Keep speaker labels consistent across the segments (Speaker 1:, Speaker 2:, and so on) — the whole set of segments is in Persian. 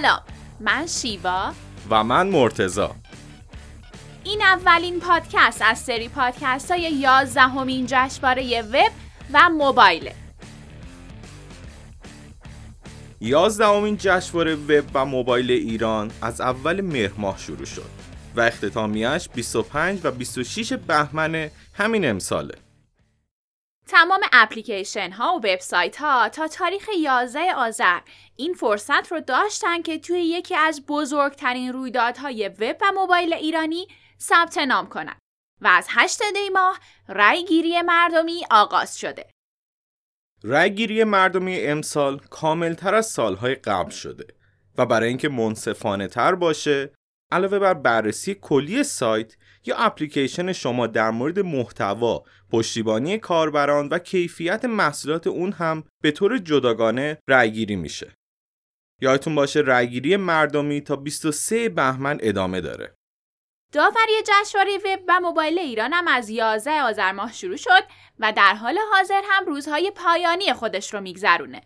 Speaker 1: سلام. من شیوا.
Speaker 2: و من مرتزا.
Speaker 1: این اولین پادکست از سری پادکست های یازدهمین جشنواره وب و موبایله.
Speaker 2: یازدهمین جشنواره وب و موبایل ایران از اول مهر ماه شروع شد و اختتامیش 25 و 26 بهمن همین امساله.
Speaker 1: تمام اپلیکیشن ها و وبسایت ها تا تاریخ 11 آذر این فرصت رو داشتن که توی یکی از بزرگترین رویدادهای وب و موبایل ایرانی ثبت نام کنند و از 8 دی ماه رای گیری مردمی آغاز شده.
Speaker 2: رای گیری مردمی امسال کاملتر از سالهای قبل شده و برای اینکه منصفانه تر باشه علاوه بر بررسی کلی سایت یا اپلیکیشن شما در مورد محتوا، پشتیبانی کاربران و کیفیت محصولات اون هم به طور جداگانه رأیگیری میشه. یادتون باشه رأیگیری مردمی تا 23 بهمن ادامه داره.
Speaker 1: داوری جشنواره وب و موبایل ایران هم از 11 آذر ماه شروع شد و در حال حاضر هم روزهای پایانی خودش رو میگذرونه.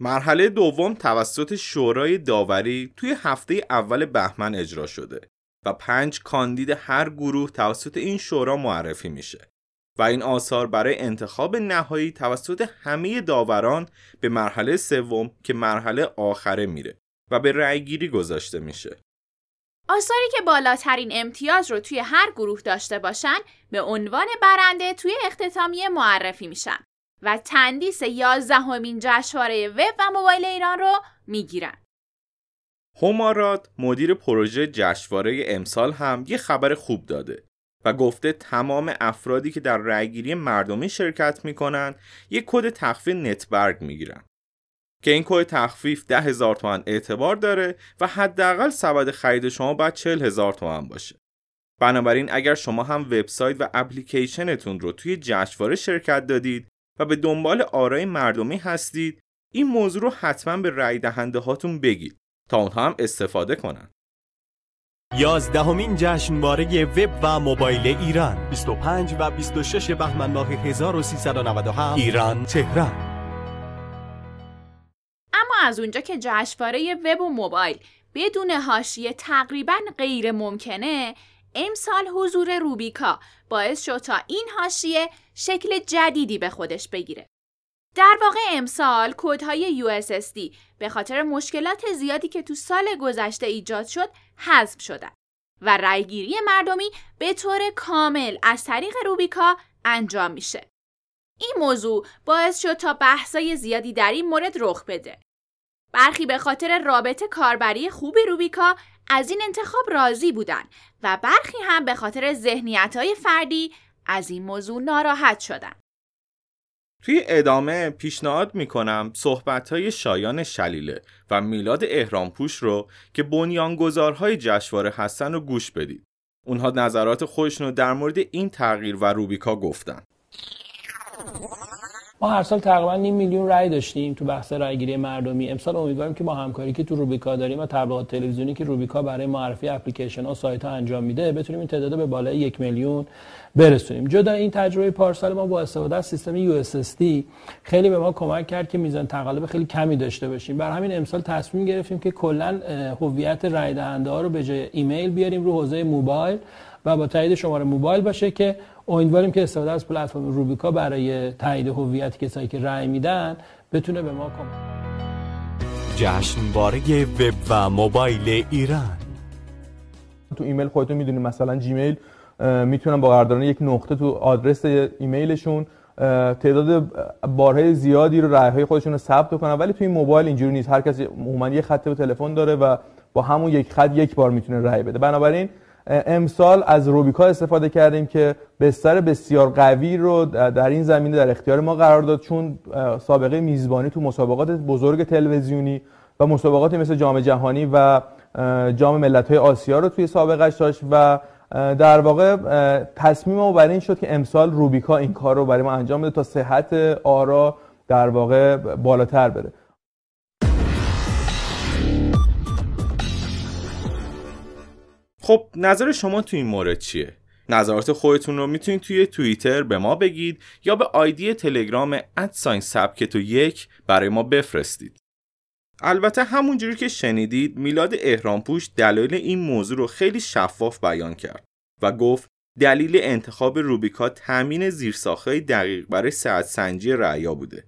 Speaker 2: مرحله دوم توسط شورای داوری توی هفته اول بهمن اجرا شده و پنج کاندید هر گروه توسط این شورا معرفی میشه و این آثار برای انتخاب نهایی توسط همه داوران به مرحله سوم که مرحله آخره میره و به رأیگیری گذاشته میشه.
Speaker 1: آثاری که بالاترین امتیاز رو توی هر گروه داشته باشن به عنوان برنده توی اختتامیه معرفی میشن و تندیس یازدهمین جشنواره وب و موبایل ایران رو می‌گیرن.
Speaker 2: هماراد مدیر پروژه جشنواره امسال هم یه خبر خوب داده و گفته تمام افرادی که در رأیگیری مردمی شرکت می‌کنن یک کد تخفیف نتبرگ می‌گیرن که این کد تخفیف ده هزار تومن اعتبار داره و حداقل سبد خرید شما باید چل هزار تومن باشه. بنابراین اگر شما هم وبسایت و اپلیکیشنتون رو توی جشنواره شرکت دادید و به دنبال آرای مردمی هستید این موضوع رو حتما به رأی دهنده هاتون بگید. تا اونها هم استفاده کنن.
Speaker 3: یازدهمین جشنواره وب و موبایل ایران. 25 و 26 بهمن ماه 1397 ایران تهران.
Speaker 1: اما از اونجا که جشنواره وب و موبایل بدون حاشیه تقریبا غیر ممکنه امسال حضور روبیکا باعث شد تا این حاشیه شکل جدیدی به خودش بگیره. در واقع امسال کودهای USSD به خاطر مشکلات زیادی که تو سال گذشته ایجاد شد حذف شدن و رأیگیری مردمی به طور کامل از طریق روبیکا انجام میشه. این موضوع باعث شد تا بحثای زیادی در این مورد رخ بده. برخی به خاطر رابطه کاربری خوب روبیکا از این انتخاب راضی بودن و برخی هم به خاطر ذهنیت های فردی از این موضوع ناراحت شدن.
Speaker 2: توی ادامه پیشنهاد می‌کنم صحبت های شایان شلیله و میلاد اهرامپوش رو که بنیانگذارهای جشنواره هستن رو گوش بدید. اونها نظرات خودشون رو در مورد این تغییر و روبیکا گفتن.
Speaker 4: ما هر سال تقریبا نیم میلیون رای داشتیم تو بحث رایگیری مردمی. امسال امیدواریم که با همکاری که تو روبیکا داریم و تبلیغات تلویزیونی که روبیکا برای معرفی اپلیکیشن ها سایت ها انجام میده بتونیم این تعداد به بالای یک میلیون برسونیم. جدا این تجربه پارسال ما با استفاده از سیستم یو خیلی به ما کمک کرد که میزان تقلب خیلی کمی داشته باشیم. بر همین امسال تصمیم گرفتیم که کلا هویت رای دهنده ها رو به جای ایمیل بیاریم رو حوزه موبایل و با تایید شماره موبایل باشه که امیدواریم که استفاده از پلتفرم روبیکا برای تایید هویت کسایی که رأی میدن بتونه به ما کمک
Speaker 3: جشنواره وب و موبایل ایران.
Speaker 5: تو ایمیل خودتون می‌دونید مثلا جیمیل می‌تونن با قراردادان یک نقطه تو آدرس ایمیلشون تعداد بارهای زیادی رو رأیهای خودشون رو ثبت کنن ولی توی موبایل اینجوری نیست. هر کسی عموما یه خط و تلفن داره و با همون یک خط یک بار می‌تونه رأی بده. بنابراین امسال از روبیکا استفاده کردیم که بستر بسیار قوی رو در این زمینه در اختیار ما قرار داد چون سابقه میزبانی تو مسابقات بزرگ تلویزیونی و مسابقاتی مثل جام جهانی و جام ملت‌های آسیا رو توی سابقش داشت و در واقع تصمیم ما برای این شد که امسال روبیکا این کار رو برای ما انجام بده تا صحت آرا در واقع بالاتر بره.
Speaker 2: خب نظر شما تو این مورد چیه؟ نظرات خودتون رو می‌تونید توی توییتر به ما بگید یا به آیدی تلگرام ادساین سبکتو یک برای ما بفرستید. البته همونجوری که شنیدید میلاد اهرامپوش دلایل این موضوع رو خیلی شفاف بیان کرد و گفت دلیل انتخاب روبیکا تامین زیرساختهای دقیق برای ساعت سنجی رعیا بوده.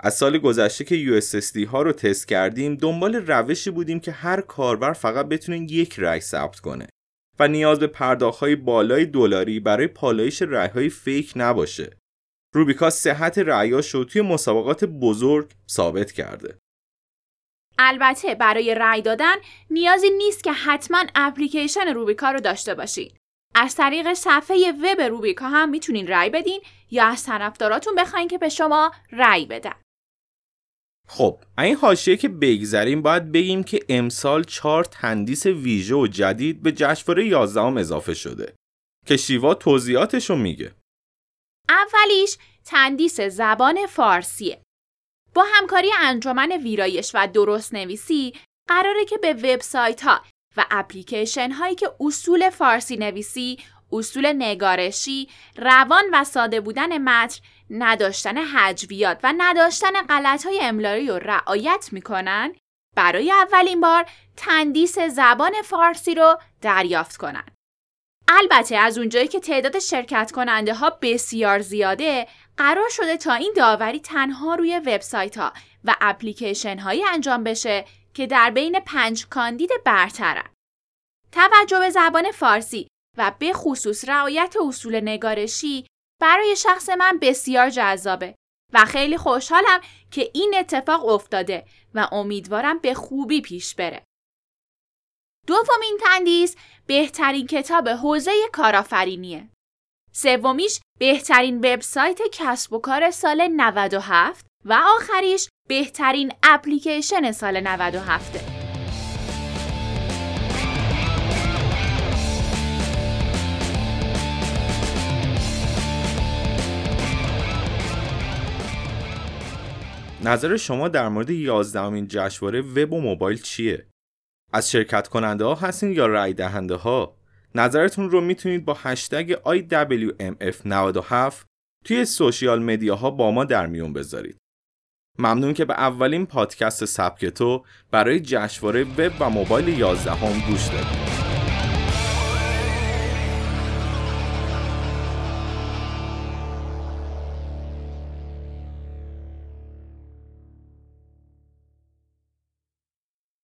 Speaker 2: از سال گذشته که USSD ها رو تست کردیم دنبال روشی بودیم که هر کاربر فقط بتونه یک رأی ثبت کنه و نیاز به پرداختهای بالای دلاری برای پالایش رأیهای فیک نباشه. روبیکا صحت رأیاش رو توی مسابقات بزرگ ثابت کرده.
Speaker 1: البته برای رأی دادن نیازی نیست که حتما اپلیکیشن روبیکا رو داشته باشید. از طریق صفحه وب روبیکا هم می‌تونین رأی بدین یا از طرفداراتون بخواین که به شما رأی بدن.
Speaker 2: خب این حاشیه که بگذریم باید بگیم که امسال چهار تندیس ویژه و جدید به جشنواره 11 اضافه شده که شیوا توضیحاتش رو میگه.
Speaker 1: اولیش تندیس زبان فارسیه. با همکاری انجمن ویرایش و درست نویسی قراره که به وبسایت ها و اپلیکیشن هایی که اصول فارسی نویسی، اصول نگارشی، روان و ساده بودن متن، نداشتن حجویات و نداشتن غلط های املایی رو رعایت می‌کنن برای اولین بار تندیس زبان فارسی رو دریافت کنن. البته از اونجایی که تعداد شرکت کننده ها بسیار زیاده قرار شده تا این داوری تنها روی وبسایت ها و اپلیکیشن هایی انجام بشه که در بین پنج کاندید برترن. توجه به زبان فارسی و به خصوص رعایت اصول نگارشی برای شخص من بسیار جذابه و خیلی خوشحالم که این اتفاق افتاده و امیدوارم به خوبی پیش بره. دومین تندیس بهترین کتاب حوزه کارآفرینیه. سومیش بهترین وبسایت کسب و کار سال 97 و آخریش بهترین اپلیکیشن سال 97
Speaker 2: نظر شما در مورد 11 جشنواره وب و موبایل چیه؟ از شرکت کننده ها هستین یا رای دهنده ها؟ نظرتون رو می‌تونید با هشتگ IWMF97 توی سوشیال مدیاها با ما در میون بذارید. ممنون که به اولین پادکست سبکتو برای جشنواره وب و موبایل 11 هم گوش دادید.